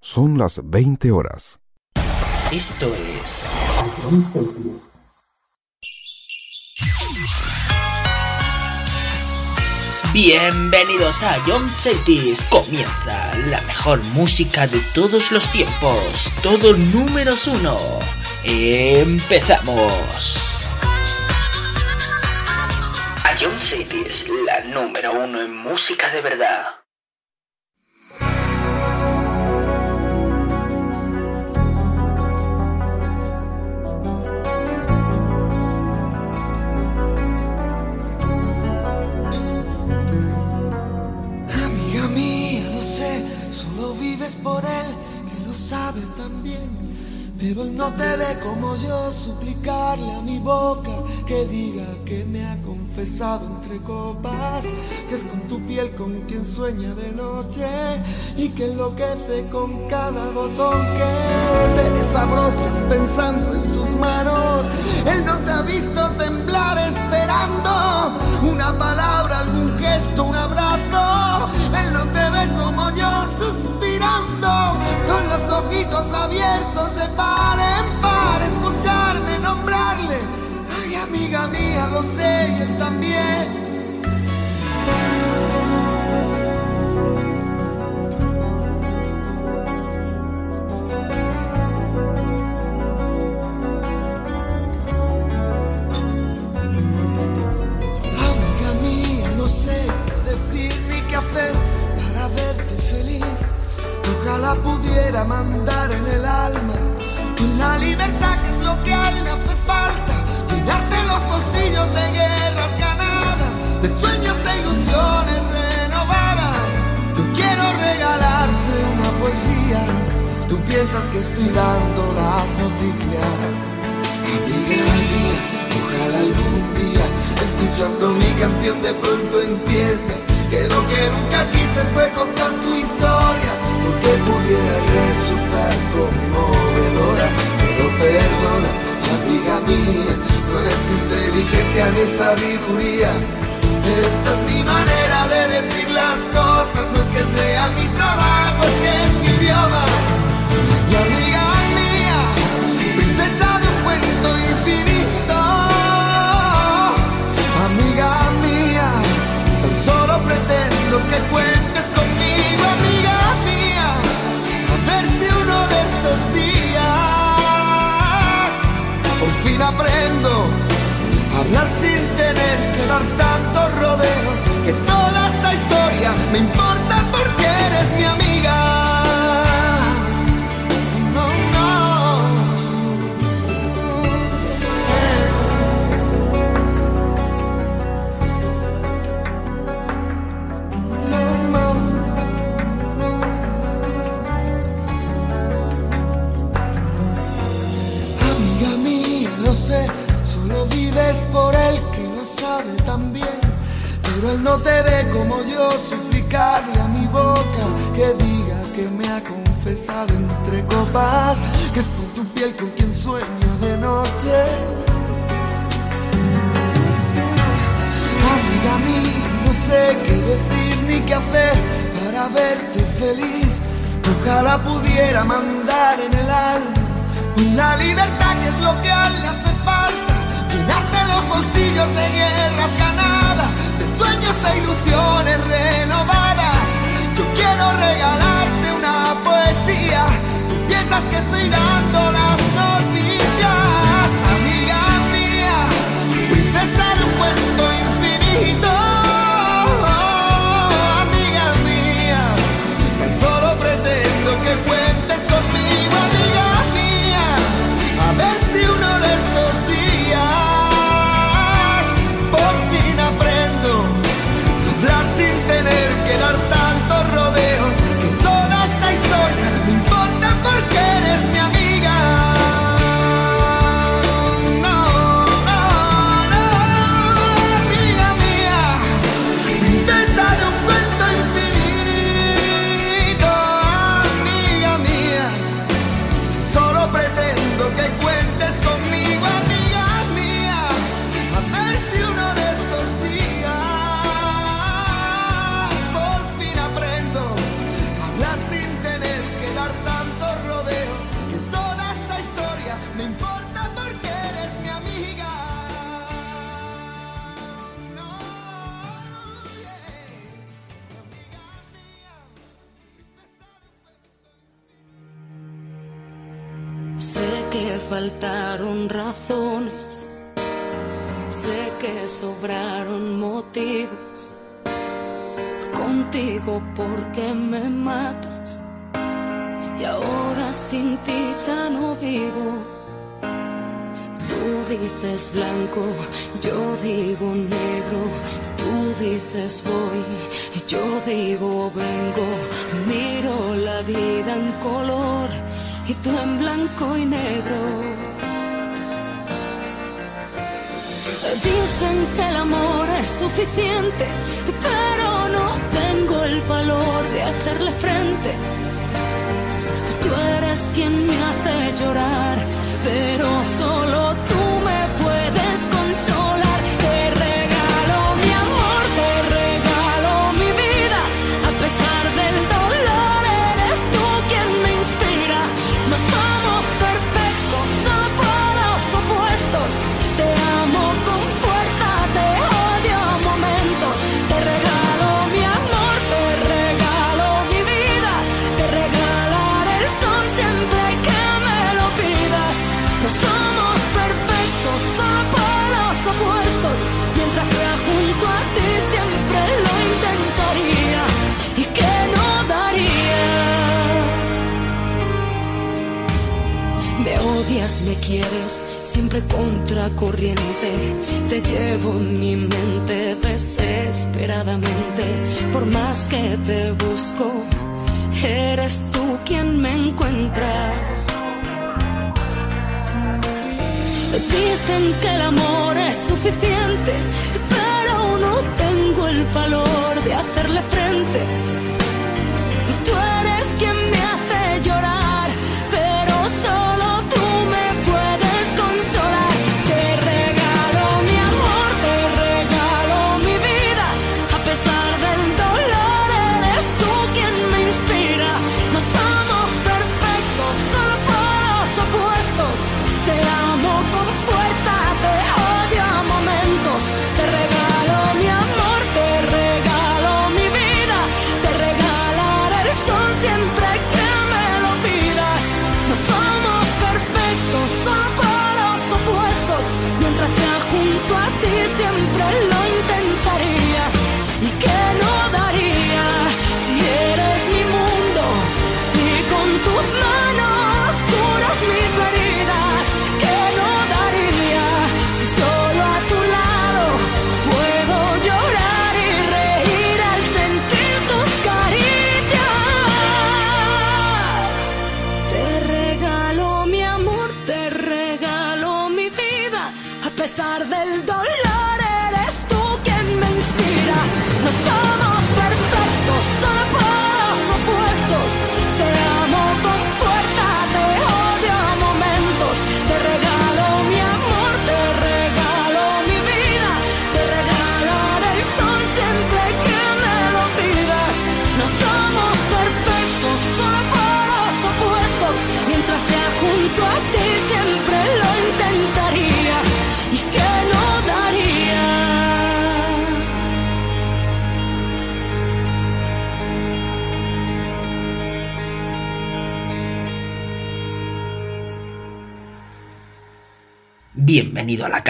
Son las 20 horas. Esto es Bienvenidos a John Cities. Comienza la mejor música de todos los tiempos. Todo números uno. Empezamos. A John Cities, la número uno en música de verdad. Amiga mía, no sé, solo vives por él, que lo sabe también. Pero él no te ve como yo, suplicarle a mi boca que diga que me ha confesado entre copas, que es con tu piel con quien sueña de noche y que enloquece con cada botón que te desabrochas pensando en sus manos. Él no te ha visto temblar esperando una palabra, algún gesto, un abrazo. Él no te ve como yo suspirando ojitos abiertos de par en par, escucharme nombrarle. Ay, amiga mía, lo sé y él también. Amiga mía, no sé qué decir ni qué hacer. Ojalá pudiera mandar en el alma con la libertad que es lo que a él le hace falta. Llenarte los bolsillos de guerras ganadas, de sueños e ilusiones renovadas. Yo quiero regalarte una poesía. Tú piensas que estoy dando las noticias. Amiga mía, ojalá algún día, escuchando mi canción, de pronto entiendas que lo que nunca quise fue contar tu historia, porque pudiera resultar conmovedora, pero perdona, amiga mía, no es inteligencia ni sabiduría. Esta es mi manera de decir las cosas, no es que sea mi trabajo, es que es mi idioma. Y amiga mía, princesa de un cuento infinito, amiga mía, tan solo pretendo que cuentes fin aprendo a hablar sin tener que dar tantos rodeos, que toda esta historia me importa Pero él no te ve como yo, suplicarle a mi boca que diga que me ha confesado entre copas, que es con tu piel con quien sueño de noche. Amiga mía, no sé qué decir ni qué hacer para verte feliz. Ojalá pudiera mandar en el alma una libertad que es lo que a le hace falta. Llenarte los bolsillos de guerras ganadas, sueños e ilusiones renovadas. Yo quiero regalarte una poesía. Tú piensas que estoy dando dijo por qué me matas y ahora sin ti ya no vivo. Tú dices blanco, yo digo negro, tú dices voy, yo digo vengo, miro la vida en color y tú en blanco y negro. Dicen que el amor es suficiente el valor de hacerle frente. Tú eres quien me hace llorar, pero solo tú. siempre contracorriente. Te llevo en mi mente desesperadamente. Por más que te busco, eres tú quien me encuentra. Dicen que el amor es suficiente, pero no tengo el valor de hacerle frente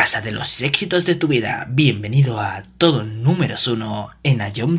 casa de los éxitos de tu vida. Bienvenido a todo número uno en Ayom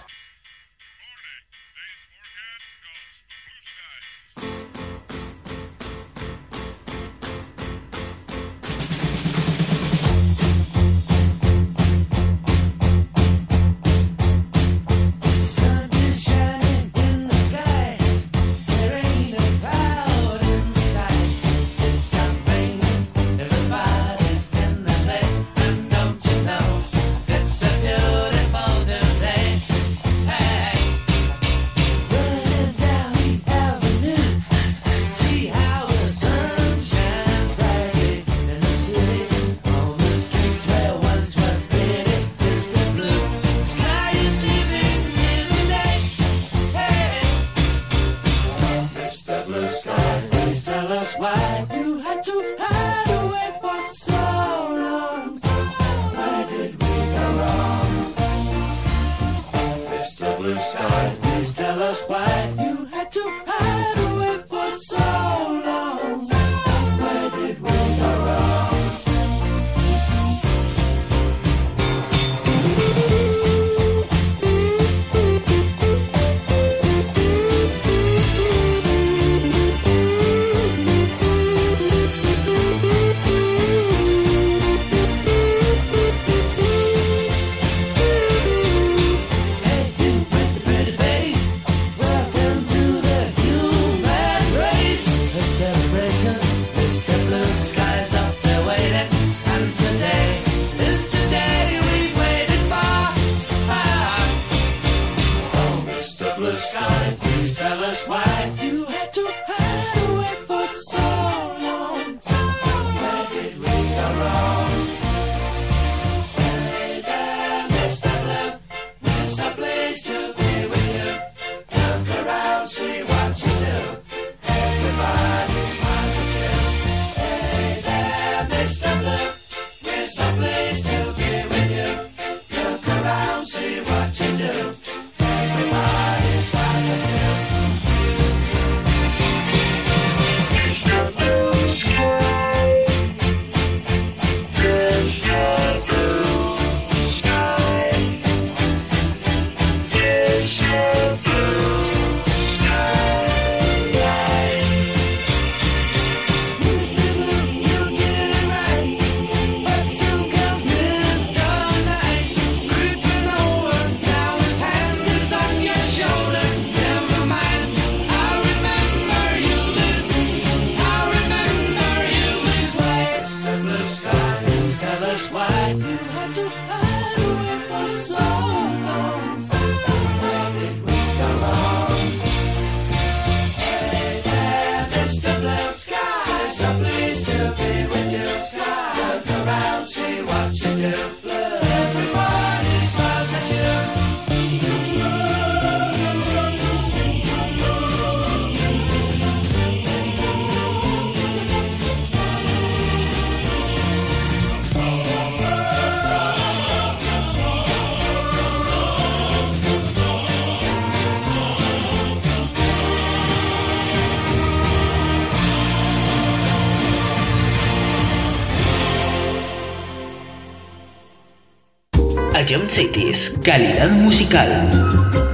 John Cities, calidad musical.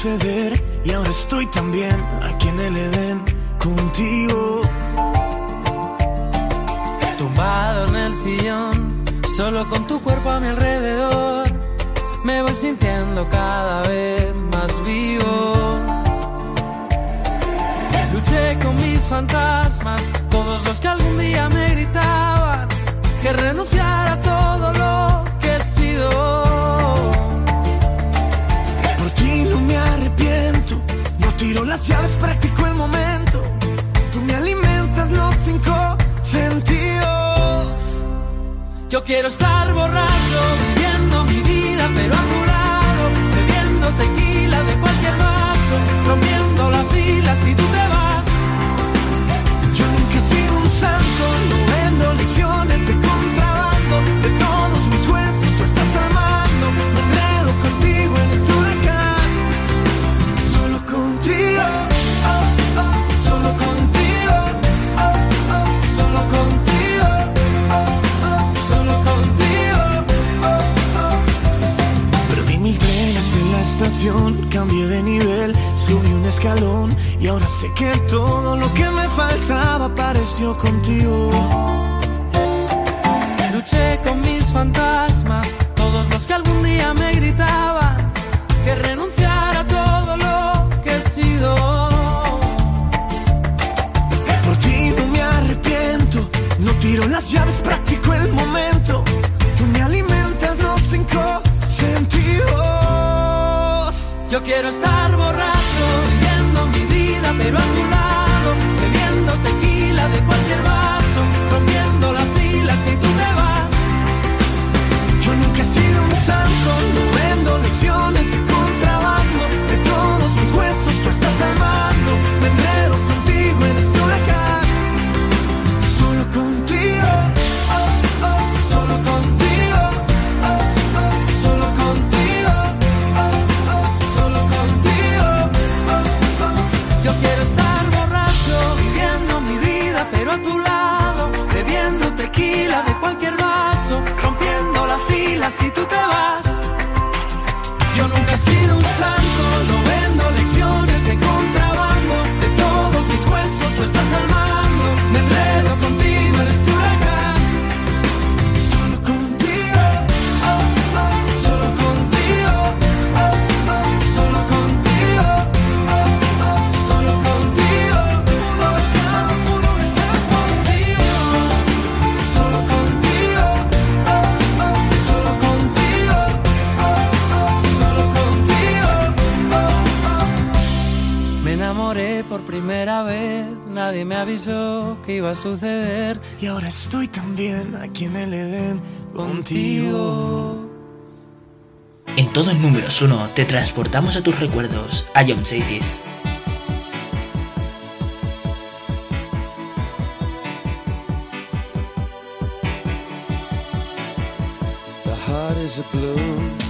suceder. nadie me avisó que iba a suceder. Y ahora estoy también aquí en el Edén contigo. En todos números 1 te transportamos a tus recuerdos, a John Cities. The heart is a blue.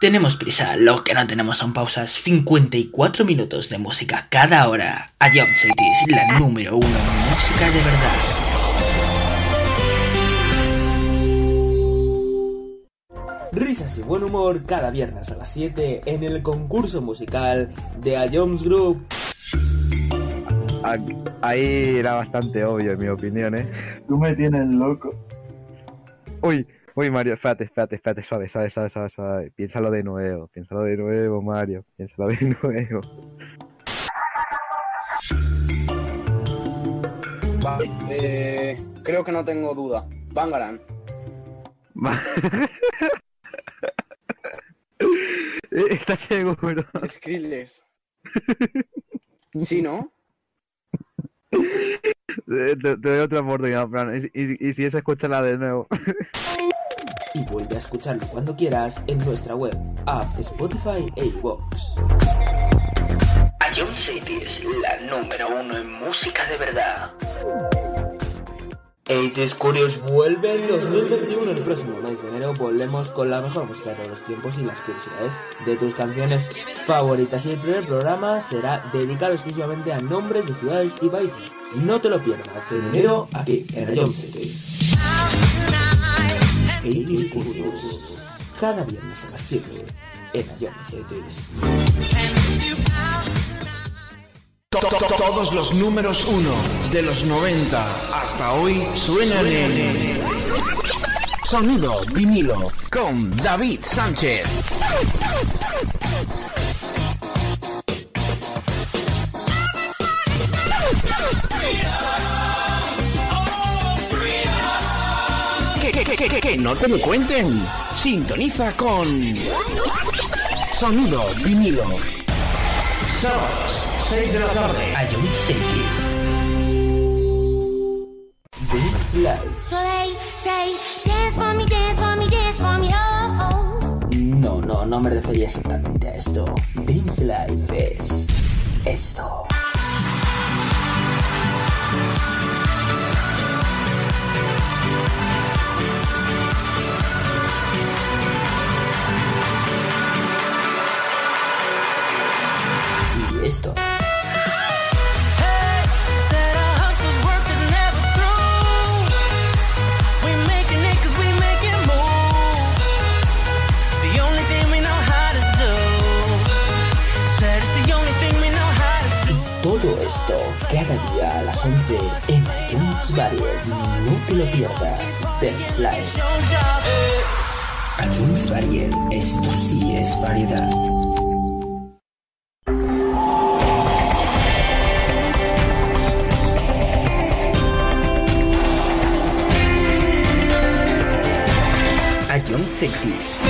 Tenemos prisa, lo que no tenemos son pausas. 54 minutos de música cada hora. A Jump City es la número uno en música de verdad. Risas y buen humor cada viernes a las 7 en el concurso musical de A Jones Group. Ah, Ahí era bastante obvio, en mi opinión, ¿eh? Tú me tienes loco. Uy, uy, Mario, espérate, espérate, espérate, suave, suave, suave, suave, suave. Piénsalo de nuevo, piénsalo de nuevo, Mario, piénsalo de nuevo. Vale, eh, creo que no tengo duda. Bangaran. Eh, ¿Estás seguro? Skrillex. ¿Sí, no? Eh, Te, te doy otra oportunidad, Fran. Y, y- y si es, escúchala de nuevo. Y vuelve a escucharlo cuando quieras en nuestra web, app, Spotify e iVoox. A Jump City es la número uno en música de verdad. 80 Curious vuelve en 2021. El próximo mes de enero volvemos con la mejor música de todos los tiempos y las curiosidades de tus canciones favoritas. Y el primer programa será dedicado exclusivamente a nombres de ciudades y países. No te lo pierdas en enero aquí en Jump Cities. 80 Curious. Cada viernes a las 7 en A Jump Cities. Todos los números uno de los 90 hasta hoy suenan en Sonido vinilo con David Sánchez. Que, que, que, no te lo cuenten. Sintoniza con Sonido vinilo. Sábados, 6 de la tarde. A Jump Cities. This Life. So they say, dance for me, dance for me, dance for me, oh, oh. No, no, no me refería exactamente a esto. Dance Life es esto. Do. Todo esto cada día a las 11 en iTunes Variety. No te lo pierdas. Your job. iTunes Variety. Esto sí es variedad. 60s.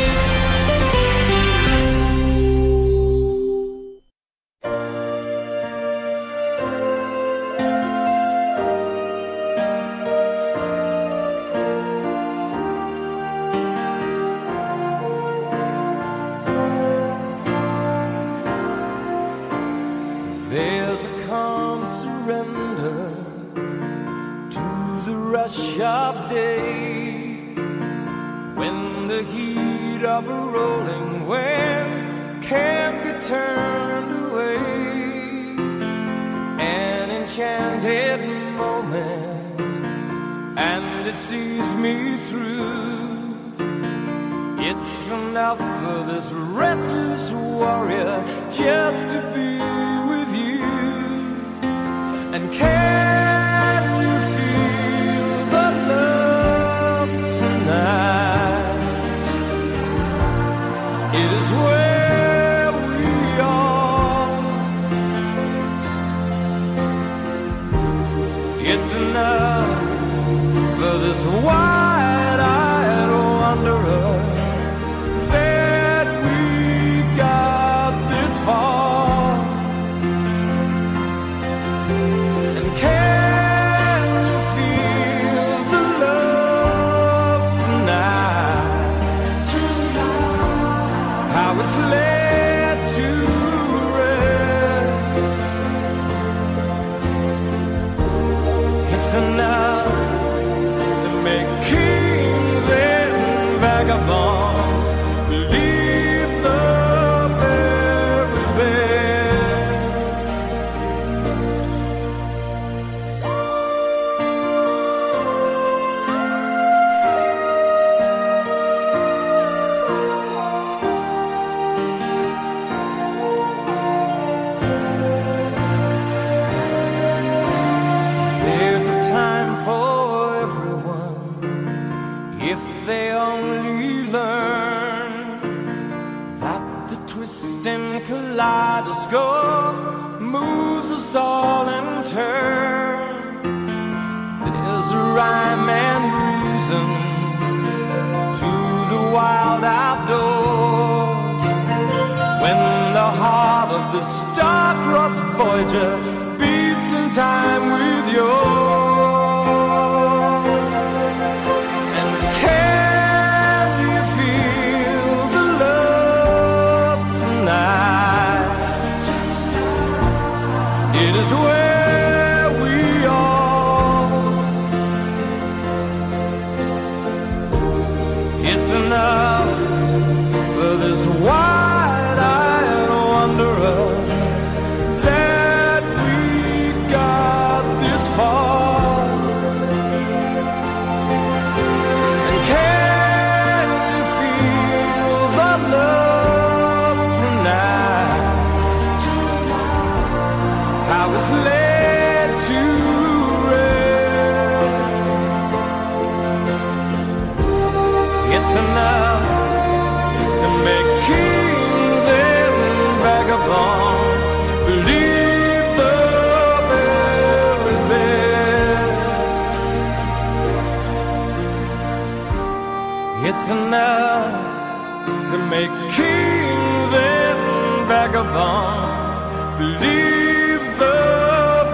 Make kings and vagabonds believe the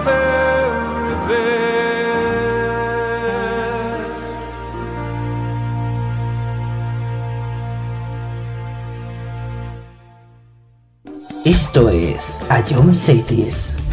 very best. Esto es A John Cities.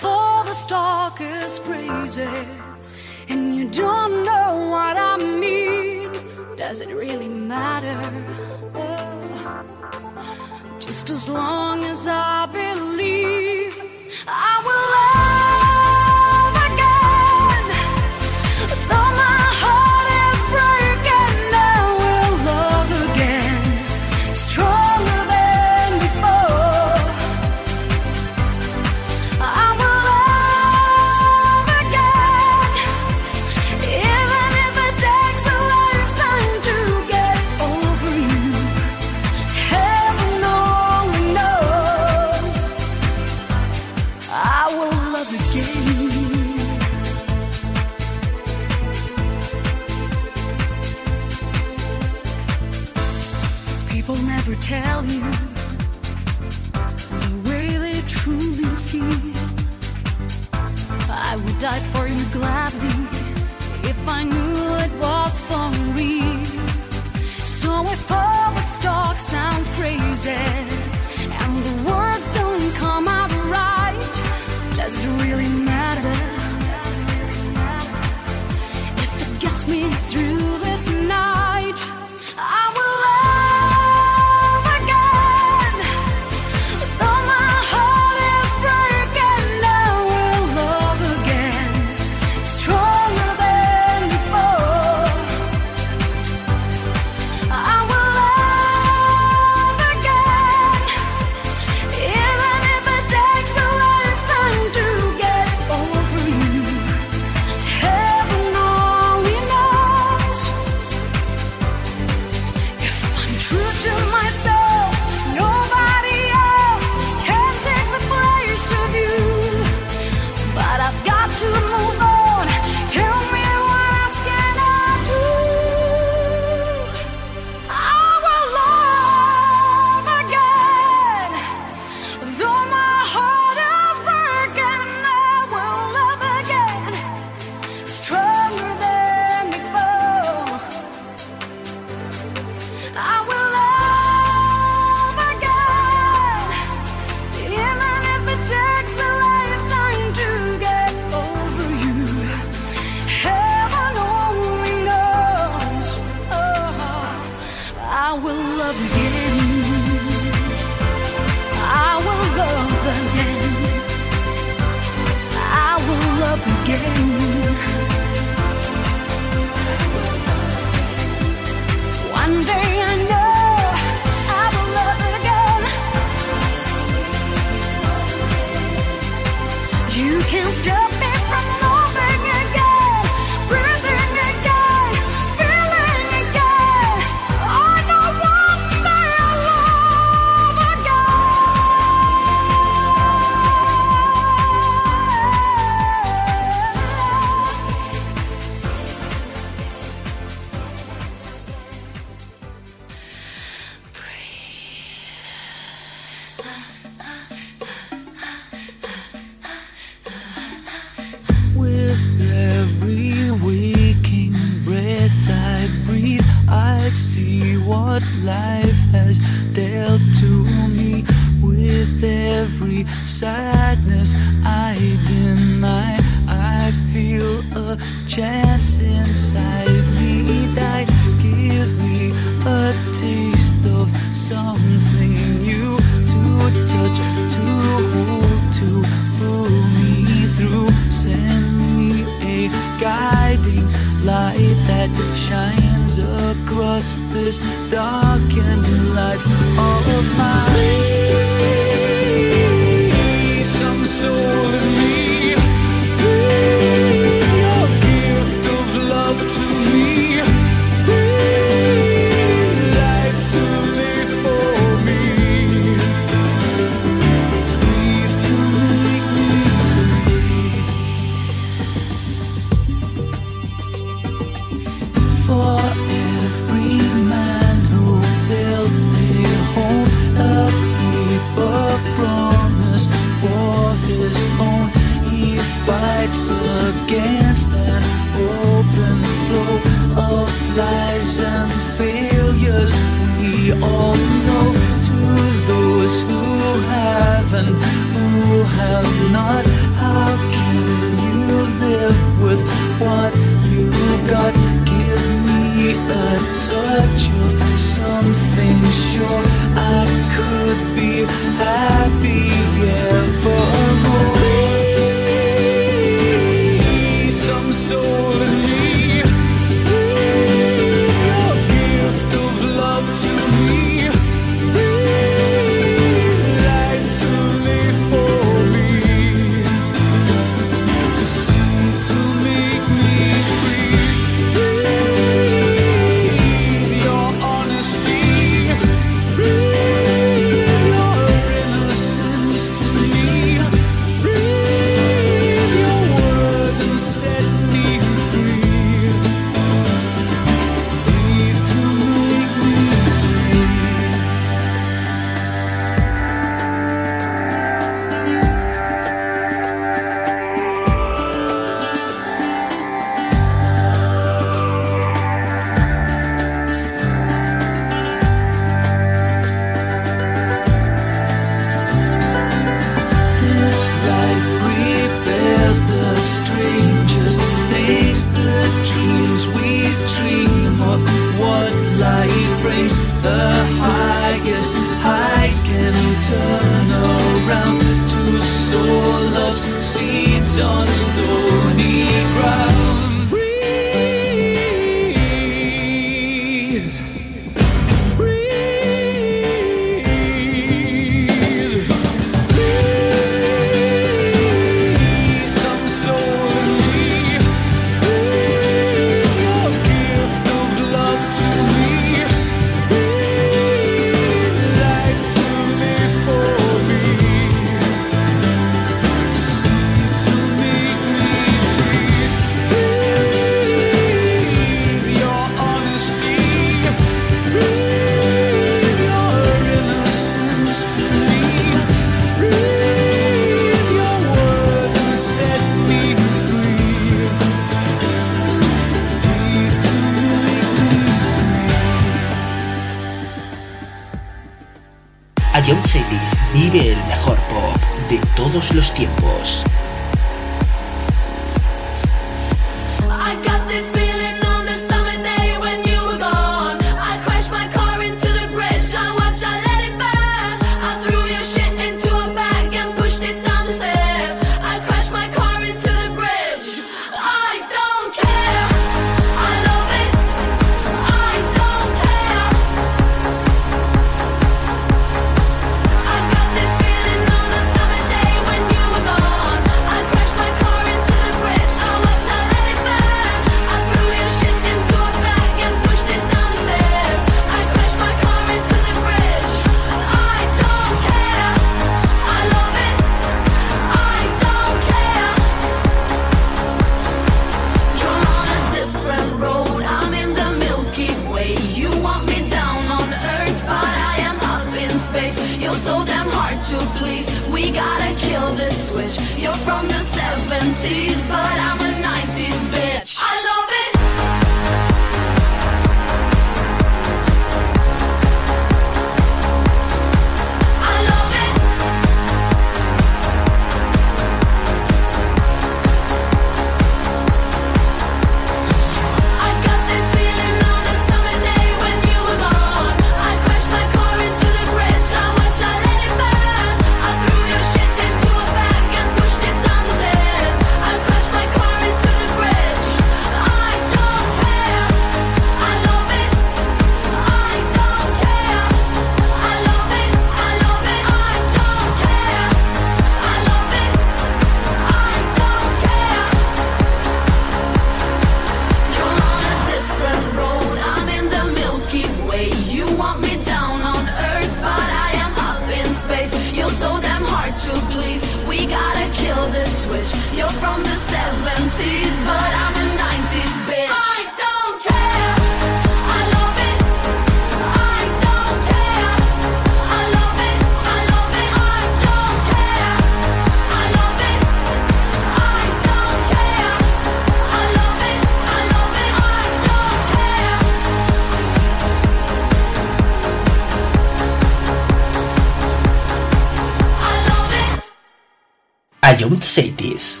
A John Cities. Yo soy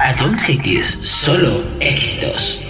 Atomic X, solo éxitos.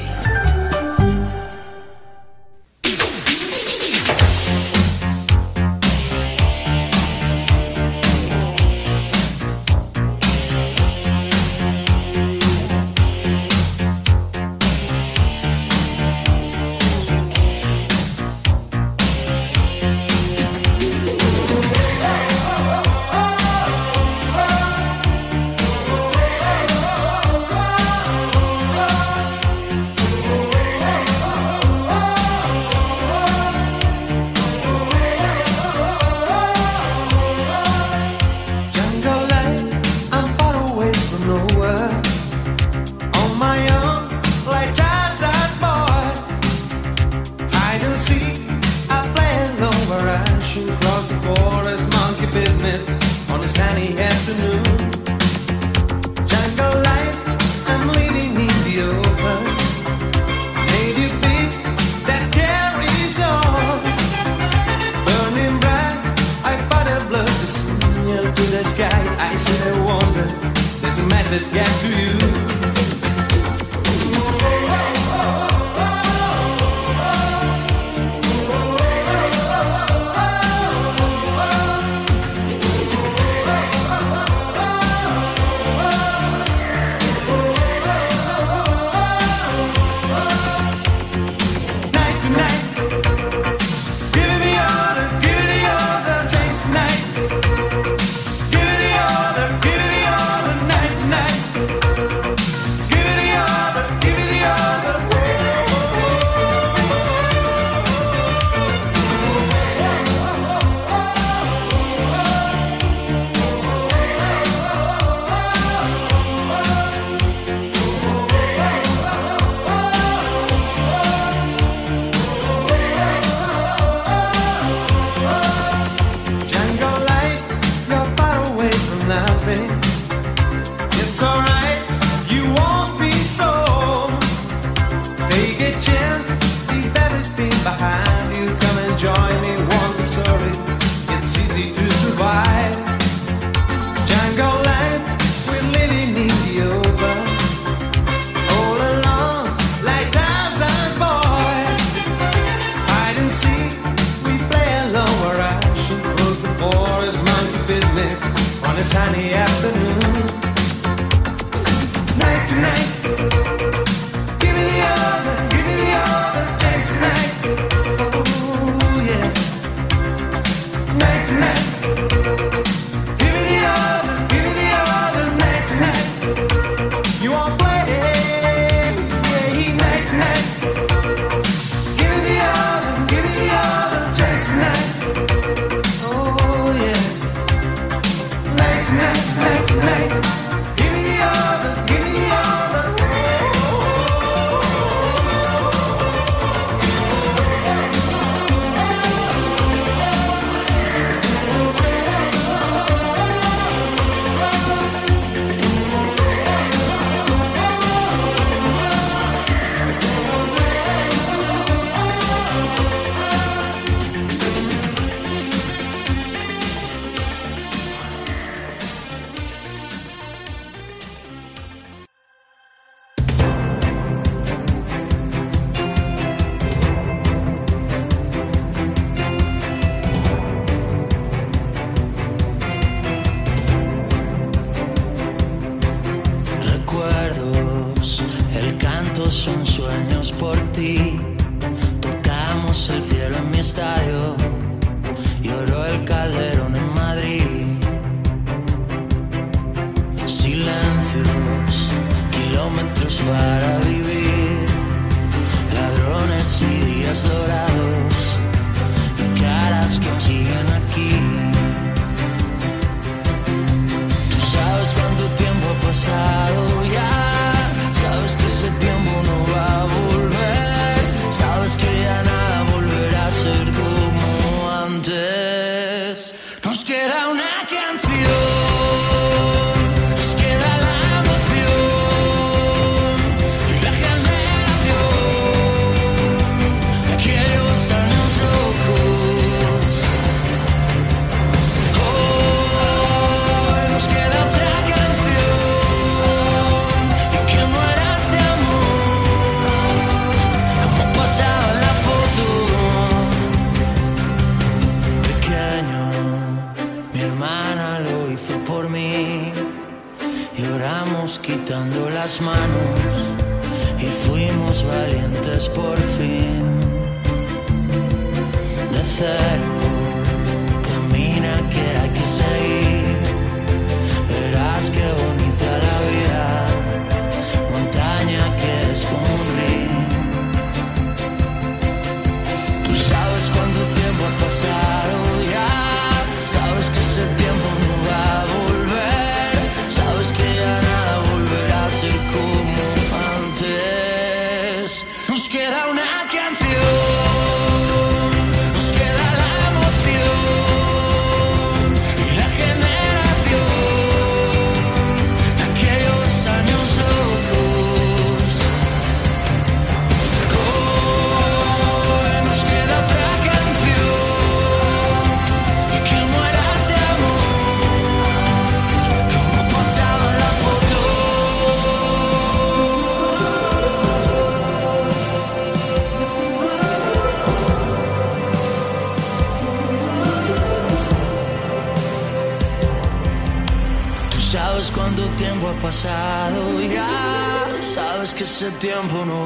mucho tiempo no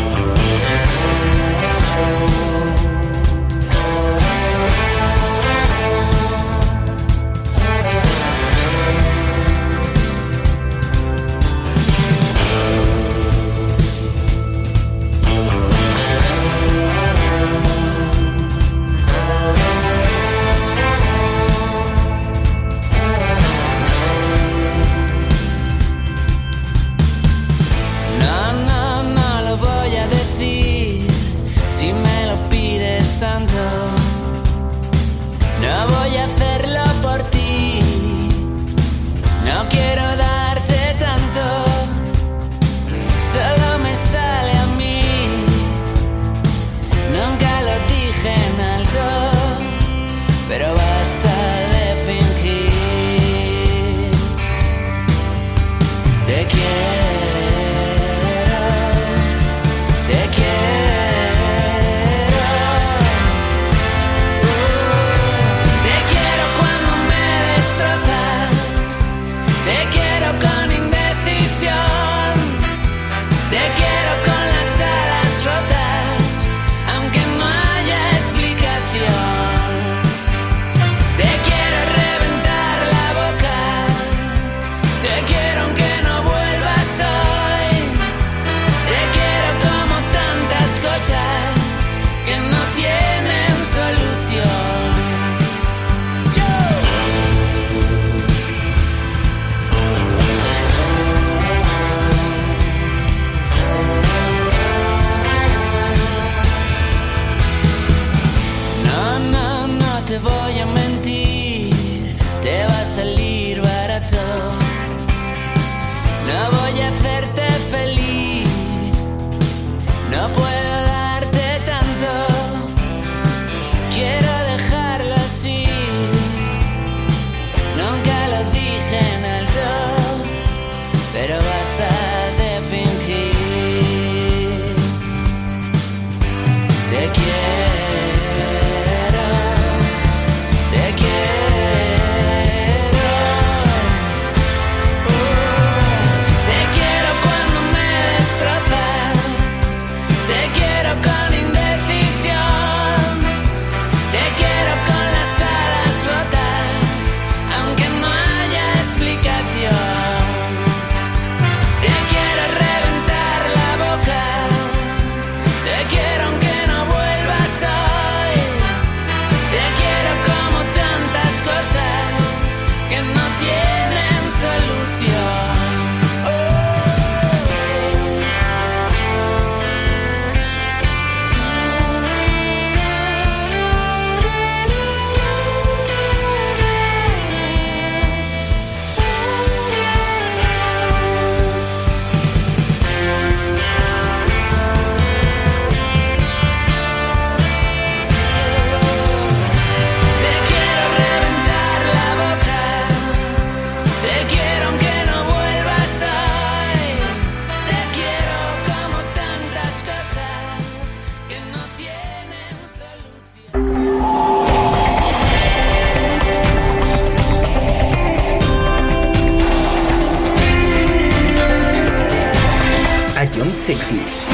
Cities.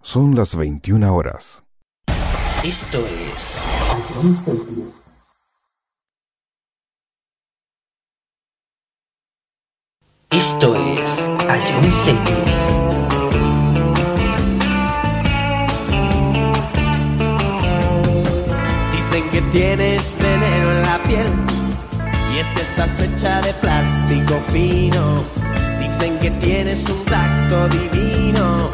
Son las 21 horas. Esto es Esto es A John Cities. Dicen que tienes veneno en la piel y es que estás hecha de plástico fino. Dicen que tienes un tacto divino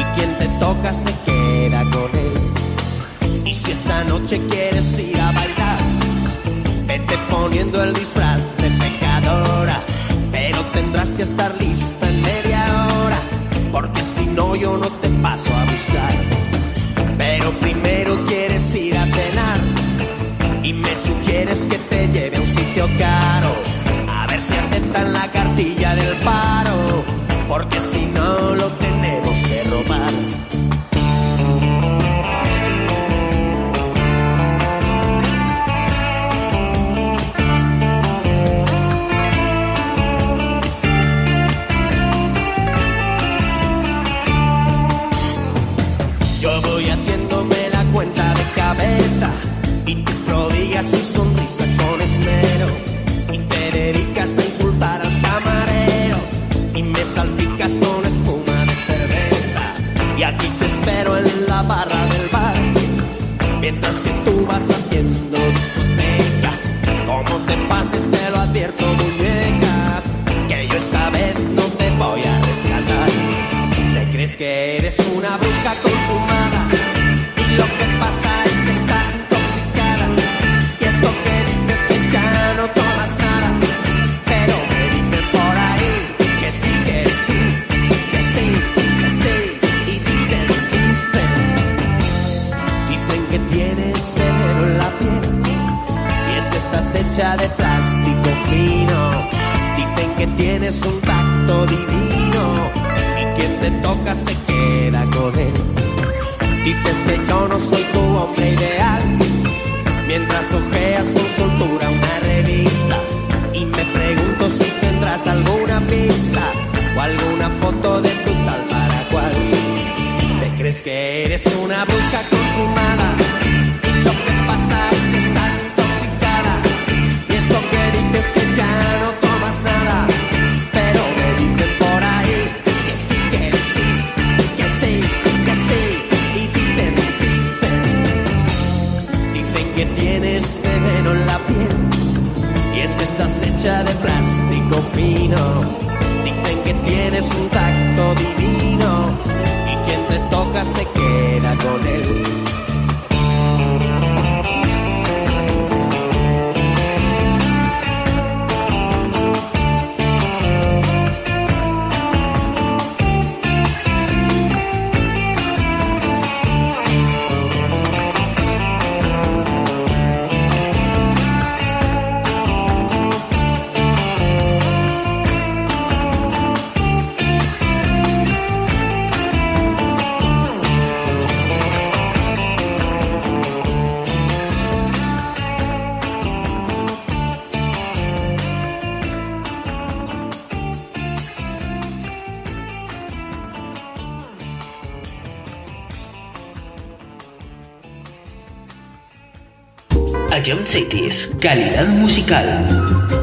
y quien te toca se queda con él. Y si esta noche quieres ir a bailar, vete poniendo el disfraz de pecadora, pero tendrás que estar lista en media hora, porque si no yo no te paso a buscar. Pero primero quieres ir a cenar y me sugieres que te caro. A ver si aceptan la cartilla del paro, porque si no lo tenemos tu sonrisa con esmero y te dedicas a insultar al camarero y me salpicas con espuma de cerveza y aquí te espero en la barra del bar mientras que tú vas haciendo discoteca. Como te pases te lo advierto muñeca que yo esta vez no te voy a rescatar. Te crees que eres una bruja consumada hecha de plástico fino dicen que tienes un tacto divino y quien te toca se queda con él Dices que yo no soy tu hombre ideal, mientras ojeas con soltura una revista. Y me pregunto si tendrás alguna pista o alguna foto de tu tal para cual. ¿Te crees que eres una bruja consumada? Un tacto divino. Y quien te toca se queda con él. John Cities, calidad musical.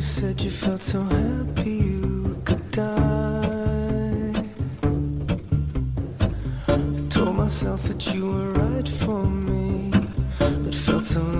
You said you felt so happy you could die. I told myself that you were right for me, but felt so.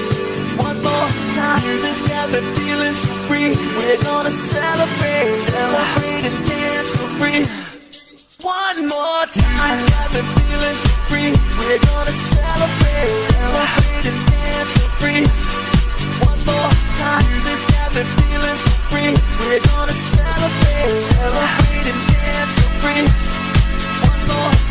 one more time. Hear this gathered feeling so free. We're gonna celebrate, celebrate and dance so free. One more time. This gathered feeling so free. We're gonna celebrate, celebrate and dance so free. One more time. Hear this gathered feeling so free. We're gonna celebrate, celebrate and dance so free. One more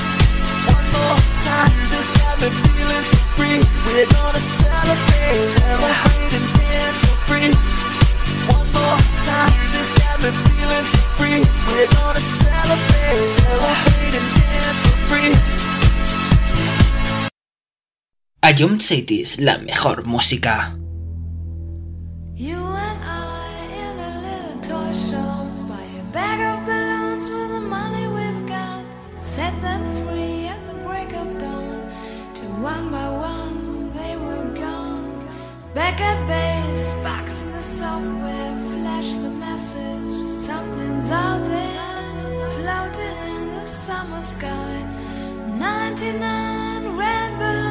more time. This got me feeling so free. We're gonna celebrate, celebrate and dance free. One more time. Got me feeling so free. We're gonna celebrate, celebrate and dance free. La mejor música. You and I in a. One by one they were gone. Back at base, boxing the software, flash the message. Something's out there, floating in the summer sky. 99 red balloons.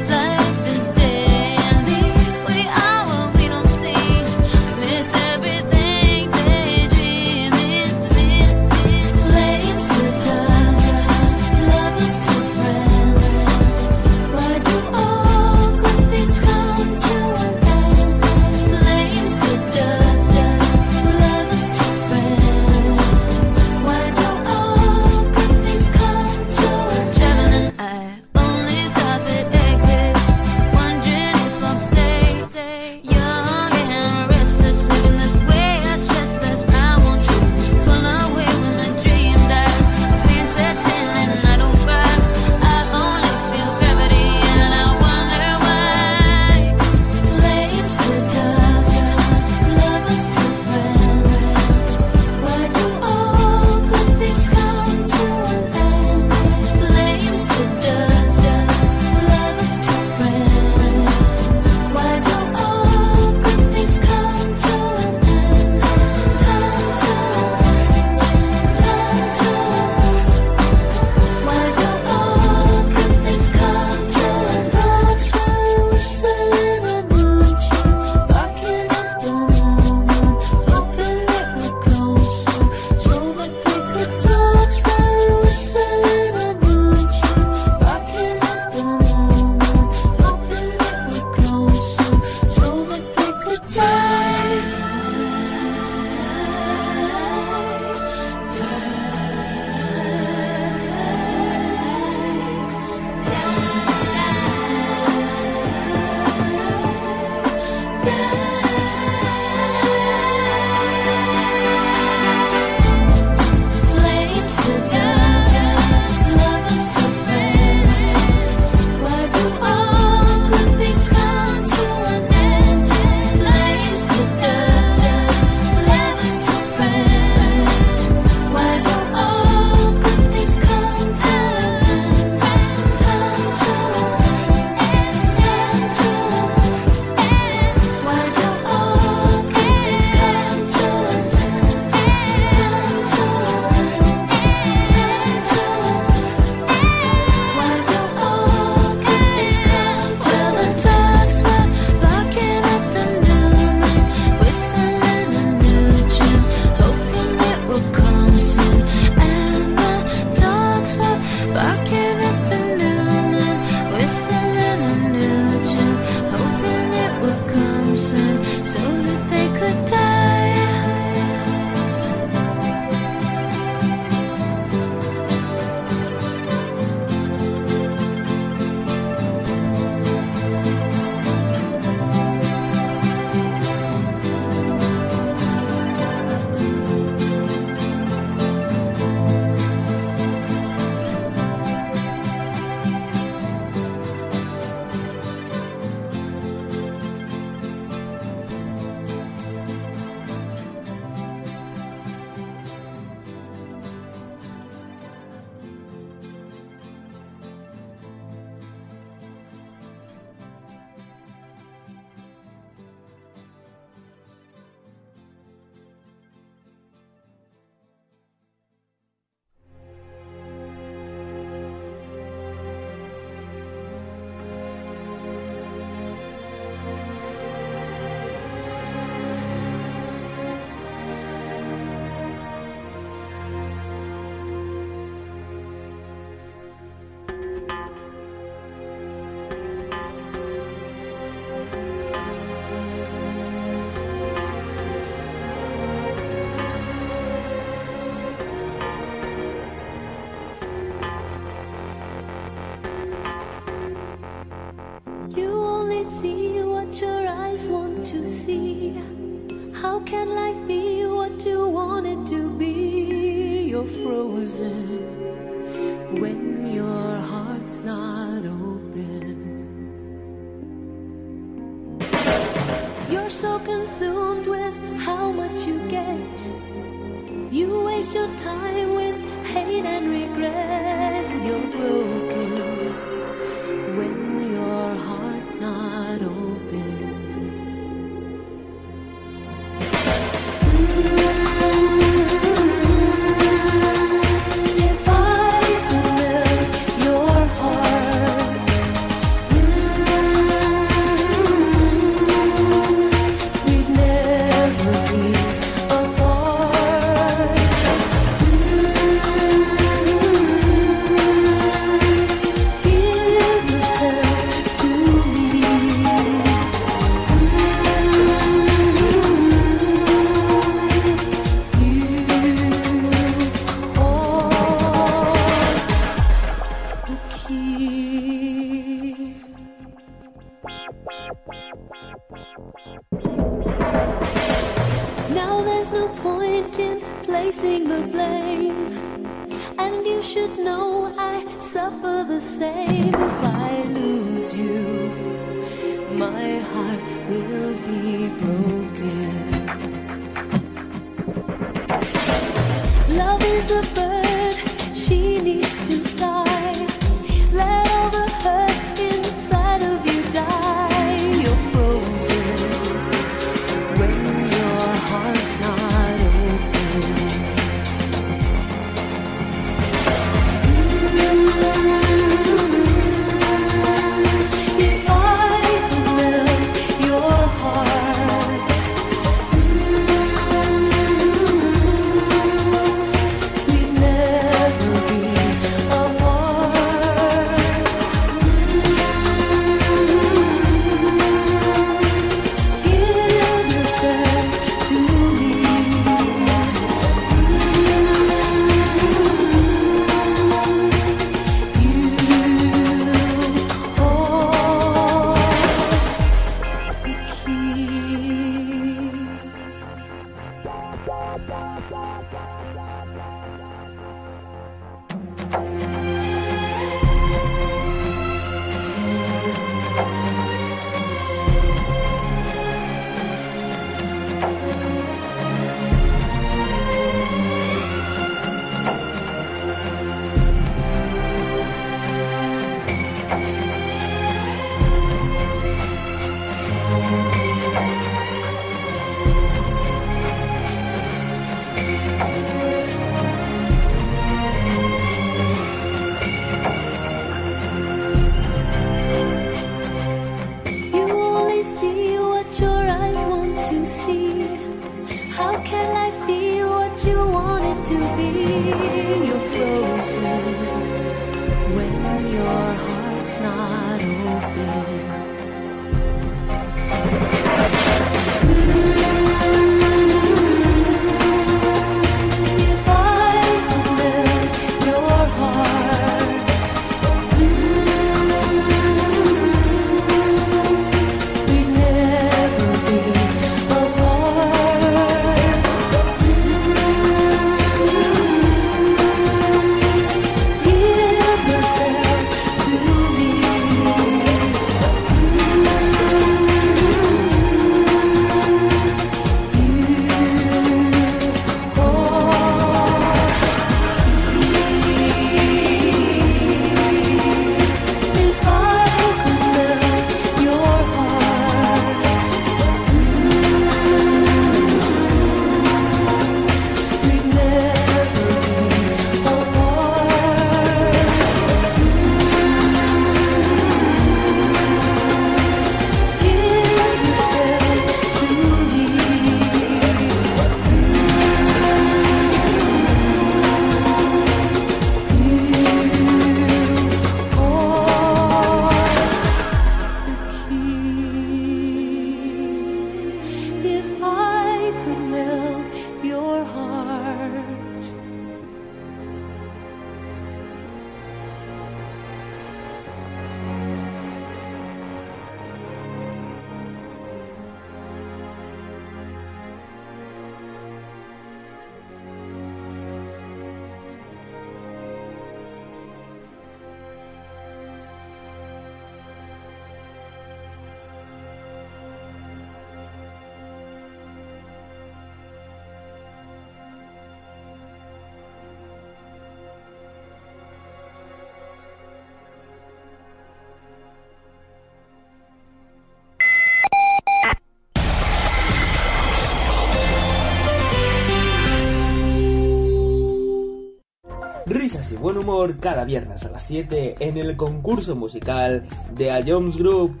Risas y buen humor cada viernes a las 7 en el concurso musical de A Jones Group.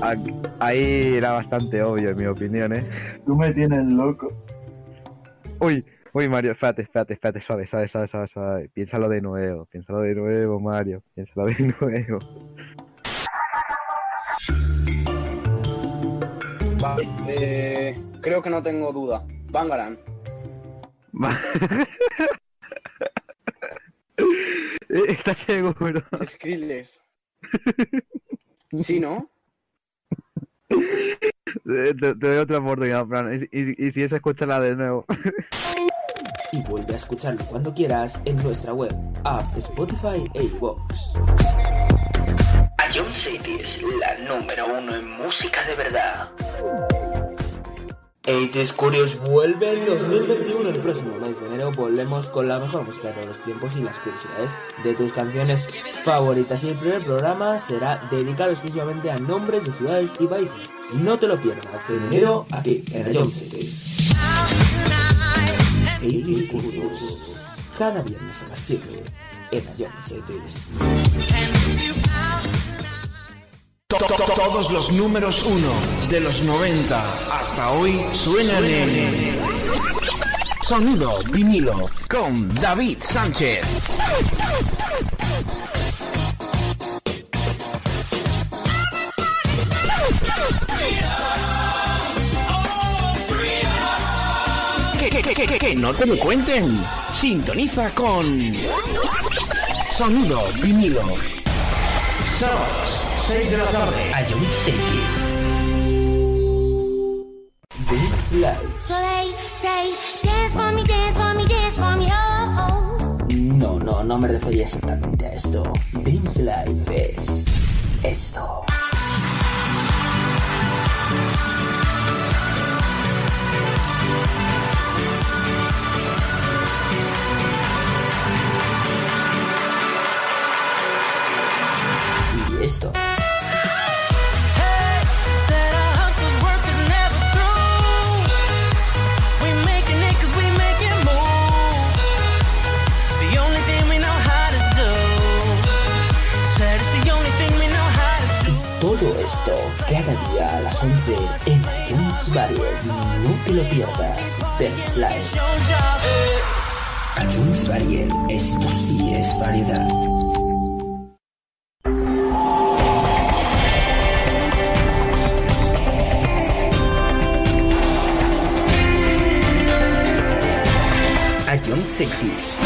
Ah, Ahí era bastante obvio, en mi opinión, ¿eh? Tú me tienes loco. Uy, uy, Mario, espérate, espérate, espérate, suave, suave, suave, suave, suave. Piénsalo de nuevo, piénsalo de nuevo, Mario, piénsalo de nuevo. Vale, eh, creo que no tengo duda. Bangaran. ¿Estás seguro? Skrillex. ¿Sí, no? Te, te- te doy otra oportunidad, Fran. Y, y- y si es, escúchala de nuevo. Y vuelve a escucharlo cuando quieras en nuestra web, app, Spotify e iVoox. A John City es la número uno en música de verdad. 80's Curious vuelve en 2021. El próximo mes de enero volvemos con la mejor música de todos los tiempos y las curiosidades de tus canciones favoritas. Y el primer programa será dedicado exclusivamente a nombres de ciudades y países. No te lo pierdas en enero aquí en John Cities. 80's Curious. Cada viernes a las 7 en John Cities. To- to- to- Todos los números uno de los 90 hasta hoy suenan en Sonido vinilo con David Sánchez. Que, que, que, que, no te lo cuenten. Sintoniza con Sonido vinilo. Sábados, 6 de la tarde. A John Cities. This Life. So they say, dance for me, dance for me, dance for me, oh, oh. No, no, no me refería exactamente a esto. Dance Life es esto. Y esto. Todo esto cada día a las 11 en iTunes Variety. No te lo pierdas. Your job. iTunes Variety. Esto sí es variedad. A John Cities.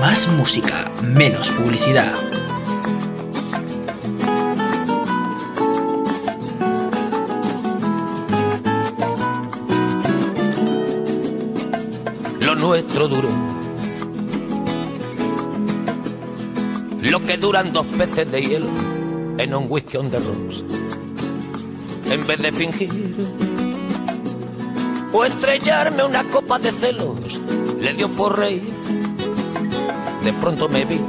más música, menos publicidad. Lo nuestro duro. Lo que duran dos peces de hielo en un whisky on the rocks. En vez de fingir o estrellarme una copa de celos, le dio por reír de pronto me vi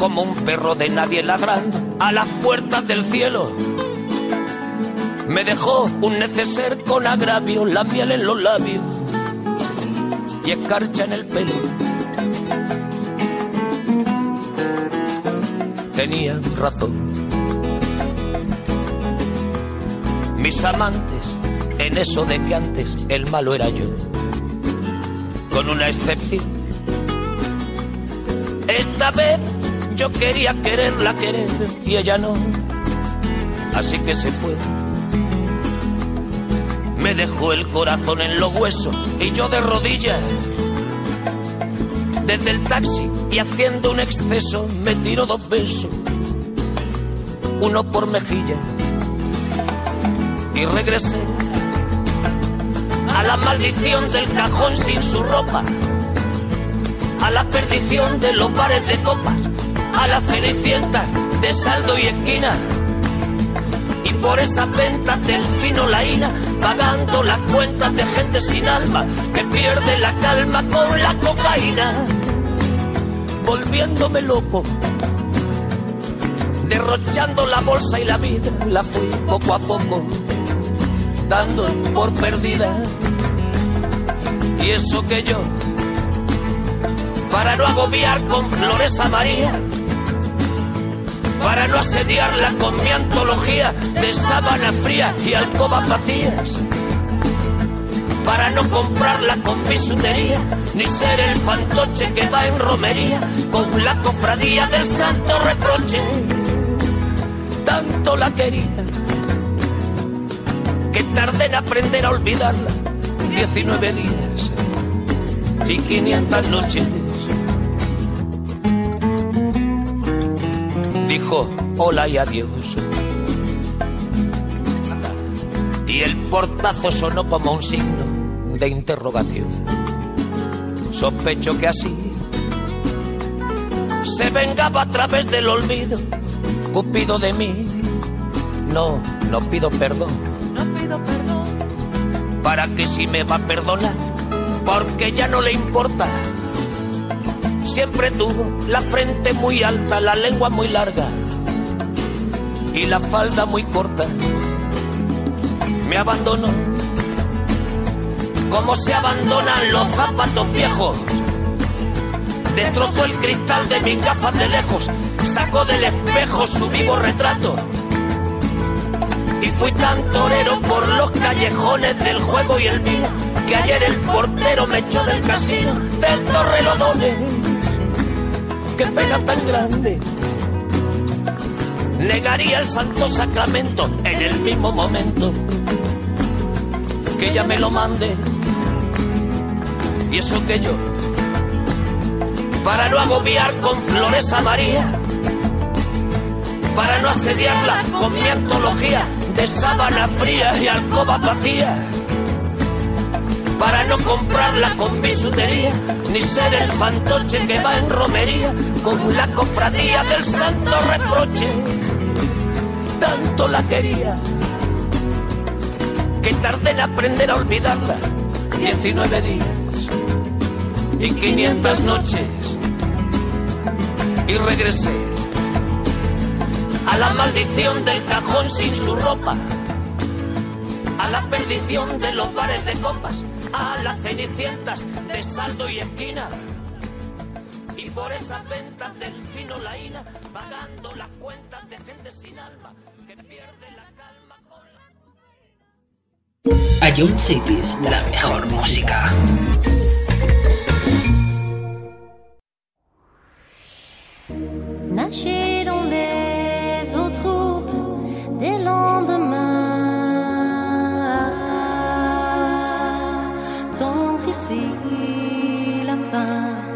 como un perro de nadie ladrando a las puertas del cielo. Me dejó un neceser con agravio, la miel en los labios y escarcha en el pelo. Tenía razón. Mis amantes en eso de que antes el malo era yo. Con una excepción. Esta vez yo quería quererla querer y ella no. Así que se fue. Me dejó el corazón en los huesos y yo de rodillas. Desde el taxi y haciendo un exceso me tiró dos besos. Uno por mejilla. Y regresé a la maldición del cajón sin su ropa, a la perdición de los bares de copas, a la cenicienta de saldo y esquina. Y por esas ventas del fino laína, pagando las cuentas de gente sin alma que pierde la calma con la cocaína, volviéndome loco. Derrochando la bolsa y la vida, la fui poco a poco dando por perdida. Y eso que yo, para no agobiar con flores a María, para no asediarla con mi antología de sábana fría y alcobas vacías, para no comprarla con bisutería, ni ser el fantoche que va en romería con la cofradía del santo reproche. Tanto la quería que tardé en aprender a olvidarla. 19 días y 500 noches. Hola y adiós. Y el portazo sonó como un signo de interrogación. Sospecho que así se vengaba a través del olvido. Cupido de mí. No, no pido perdón no pido perdón. para que si me va a perdonar, porque ya no le importa. Siempre tuvo la frente muy alta, la lengua muy larga y la falda muy corta. Me abandonó como se abandonan los zapatos viejos. Destrozó el cristal de mis gafas de lejos, sacó del espejo su vivo retrato. Y fui tan torero por los callejones del juego y el vino que ayer el portero me echó del casino del Torrelodones. Qué pena tan grande. Negaría el santo sacramento en el mismo momento que ella me lo mande. Y eso que yo, para no agobiar con flores a María, para no asediarla con mi antología de sábana fría y alcoba vacía, para no comprarla con bisutería, ni ser el fantoche que va en romería con la cofradía del santo reproche. Tanto la quería que tardé en aprender a olvidarla. 19 días y 500 noches y regresé a la maldición del cajón sin su ropa, a la perdición de los bares de copas, a las cenicientas de saldo y esquina. Por esas ventas del fino laína, pagando las cuentas de gente sin alma que pierde la calma con la... Ion Cities, la mejor música. Nager dans les eaux troubles des lendemains. Tendre d'ici la fin.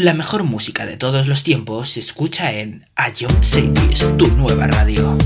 La mejor música de todos los tiempos se escucha en A Young Cities, tu nueva radio.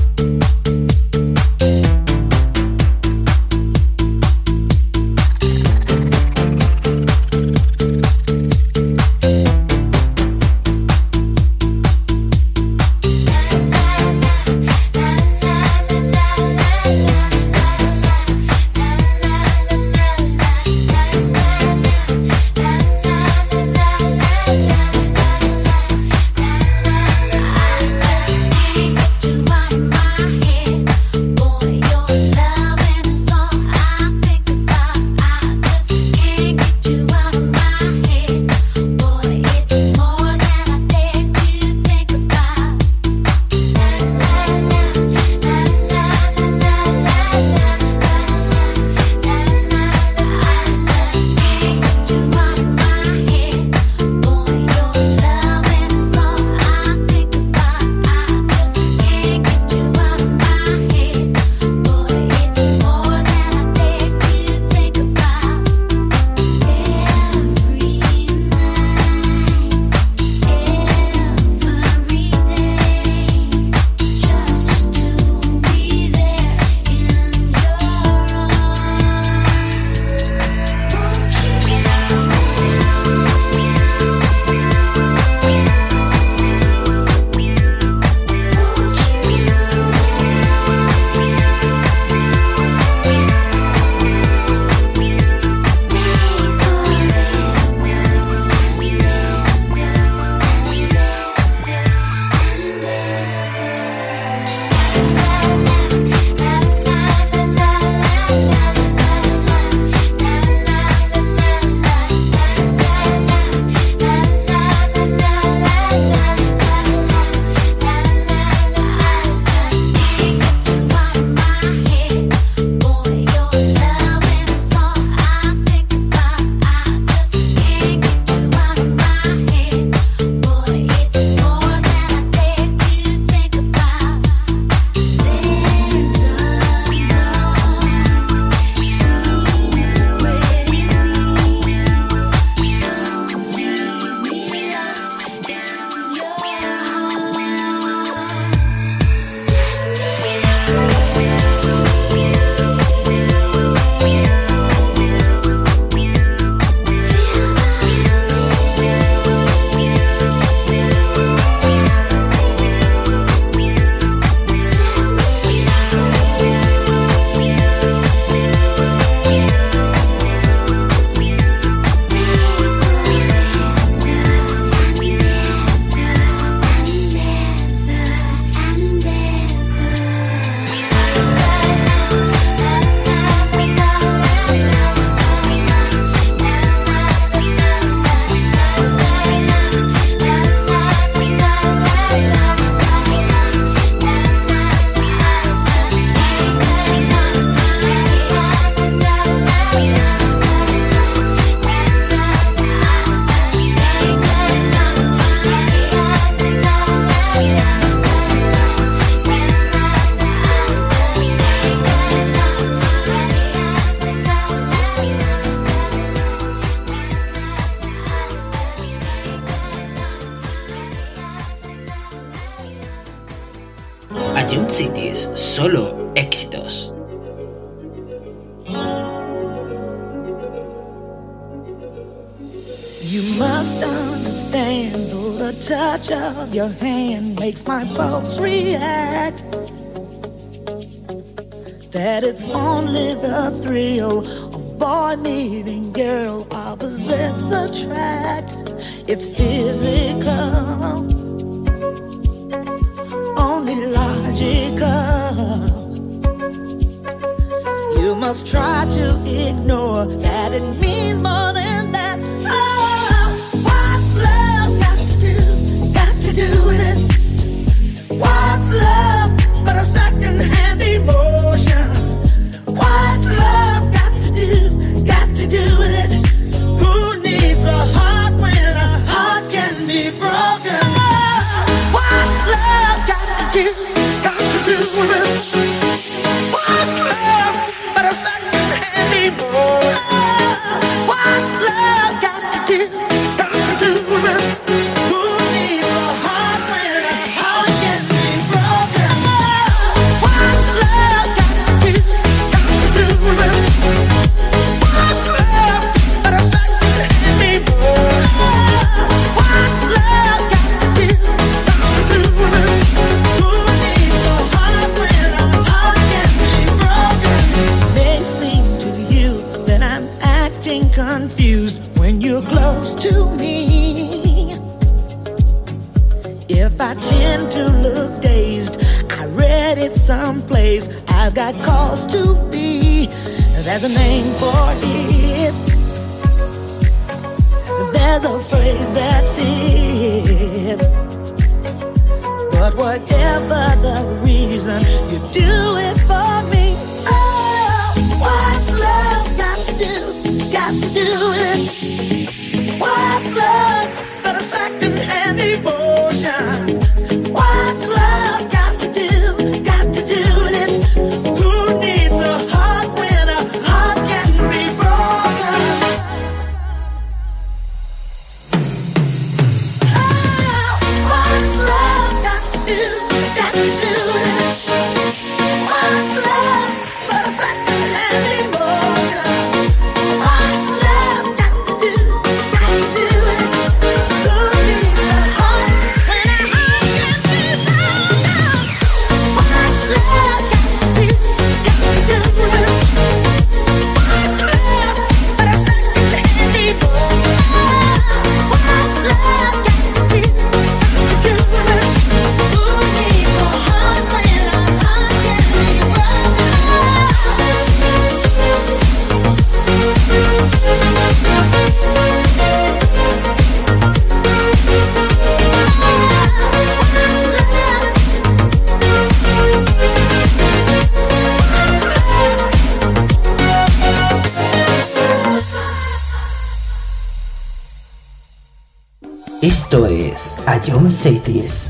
Esto es A John Cities.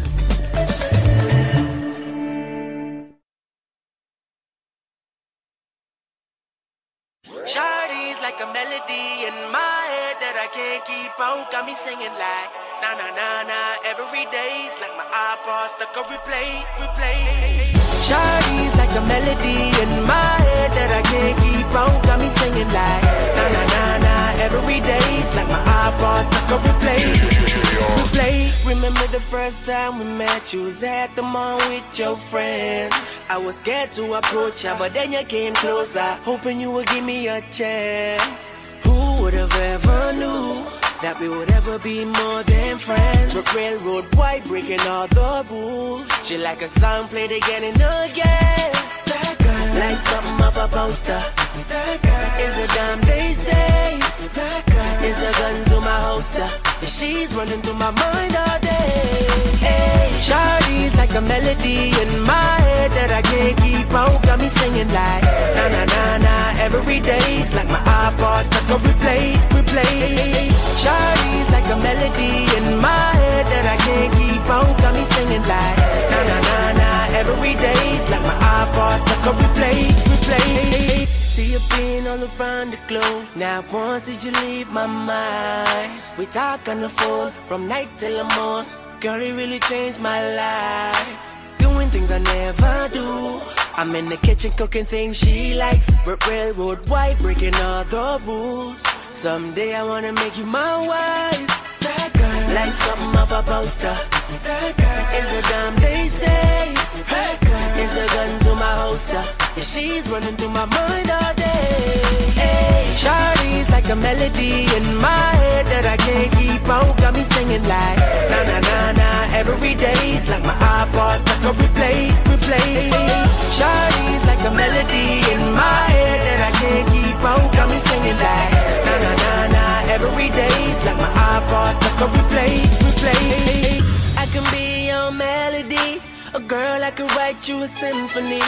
Like a melody in my head that I can't singing like na na na na every day's like my iPod stuck on replay, replay. First time we met? You was at the mall with your friend. I was scared to approach her, but then you came closer, hoping you would give me a chance. Who would have ever knew that we would ever be more than friends? But railroad white breaking all the rules. She like a song played again and again. That girl, like something off a poster. That girl is a damn they say. That girl is a gun to my holster. She's running through my mind all day. Hey, Shawty's like a melody in my head that I can't keep out. Got me singing like na na na na every day's like my iPod stuck on replay, replay. Shawty's like a melody in my head that I can't keep out. Got me singing like na na na na every day's like my iPod stuck on replay, replay. See you being all around the globe. Now once did you leave my mind? We talk on the phone from night till the morn. Girl, it really changed my life. Doing things I never do. I'm in the kitchen cooking things she likes. Railroad white, breaking all the rules. Someday I wanna make you my wife. That girl, like something off a poster. That girl is a damn they say. Is a gun to my holster. And she's running through my mind all day. Hey, Shawty's like a melody in my head that I can't keep out. Got me singing like na na na na every day's like my iPod stuck on replay, replay. Shawty's like a melody in my head that I can't keep out. Got me singing like na na na na every day's like my iPod stuck on replay, replay. I can be your melody. A girl I could write you a symphony,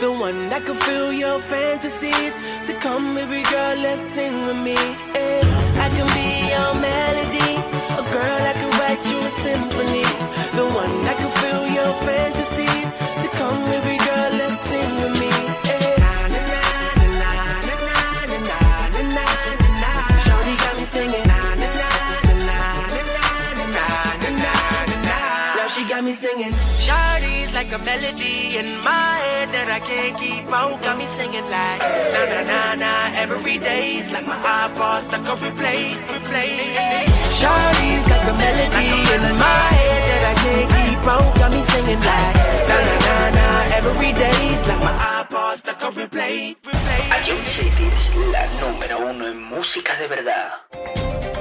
the one that could fill your fantasies. So come, baby girl, let's sing with me. eh. I can be your melody. A girl I could write you a symphony, the one that could fill your fantasies. So come, baby girl, let's sing with me. Shawty got me singing. Now she got me singing. Shawty's like a melody in my head that I can't keep out. Got me singing like na na na na every day's like my iPod stuck on replay, replay. Shawty's like a melody in my head that I can't keep out. Got me singing like na na na na every day's like my iPod stuck on replay, replay. John Cities, la número uno en música de verdad.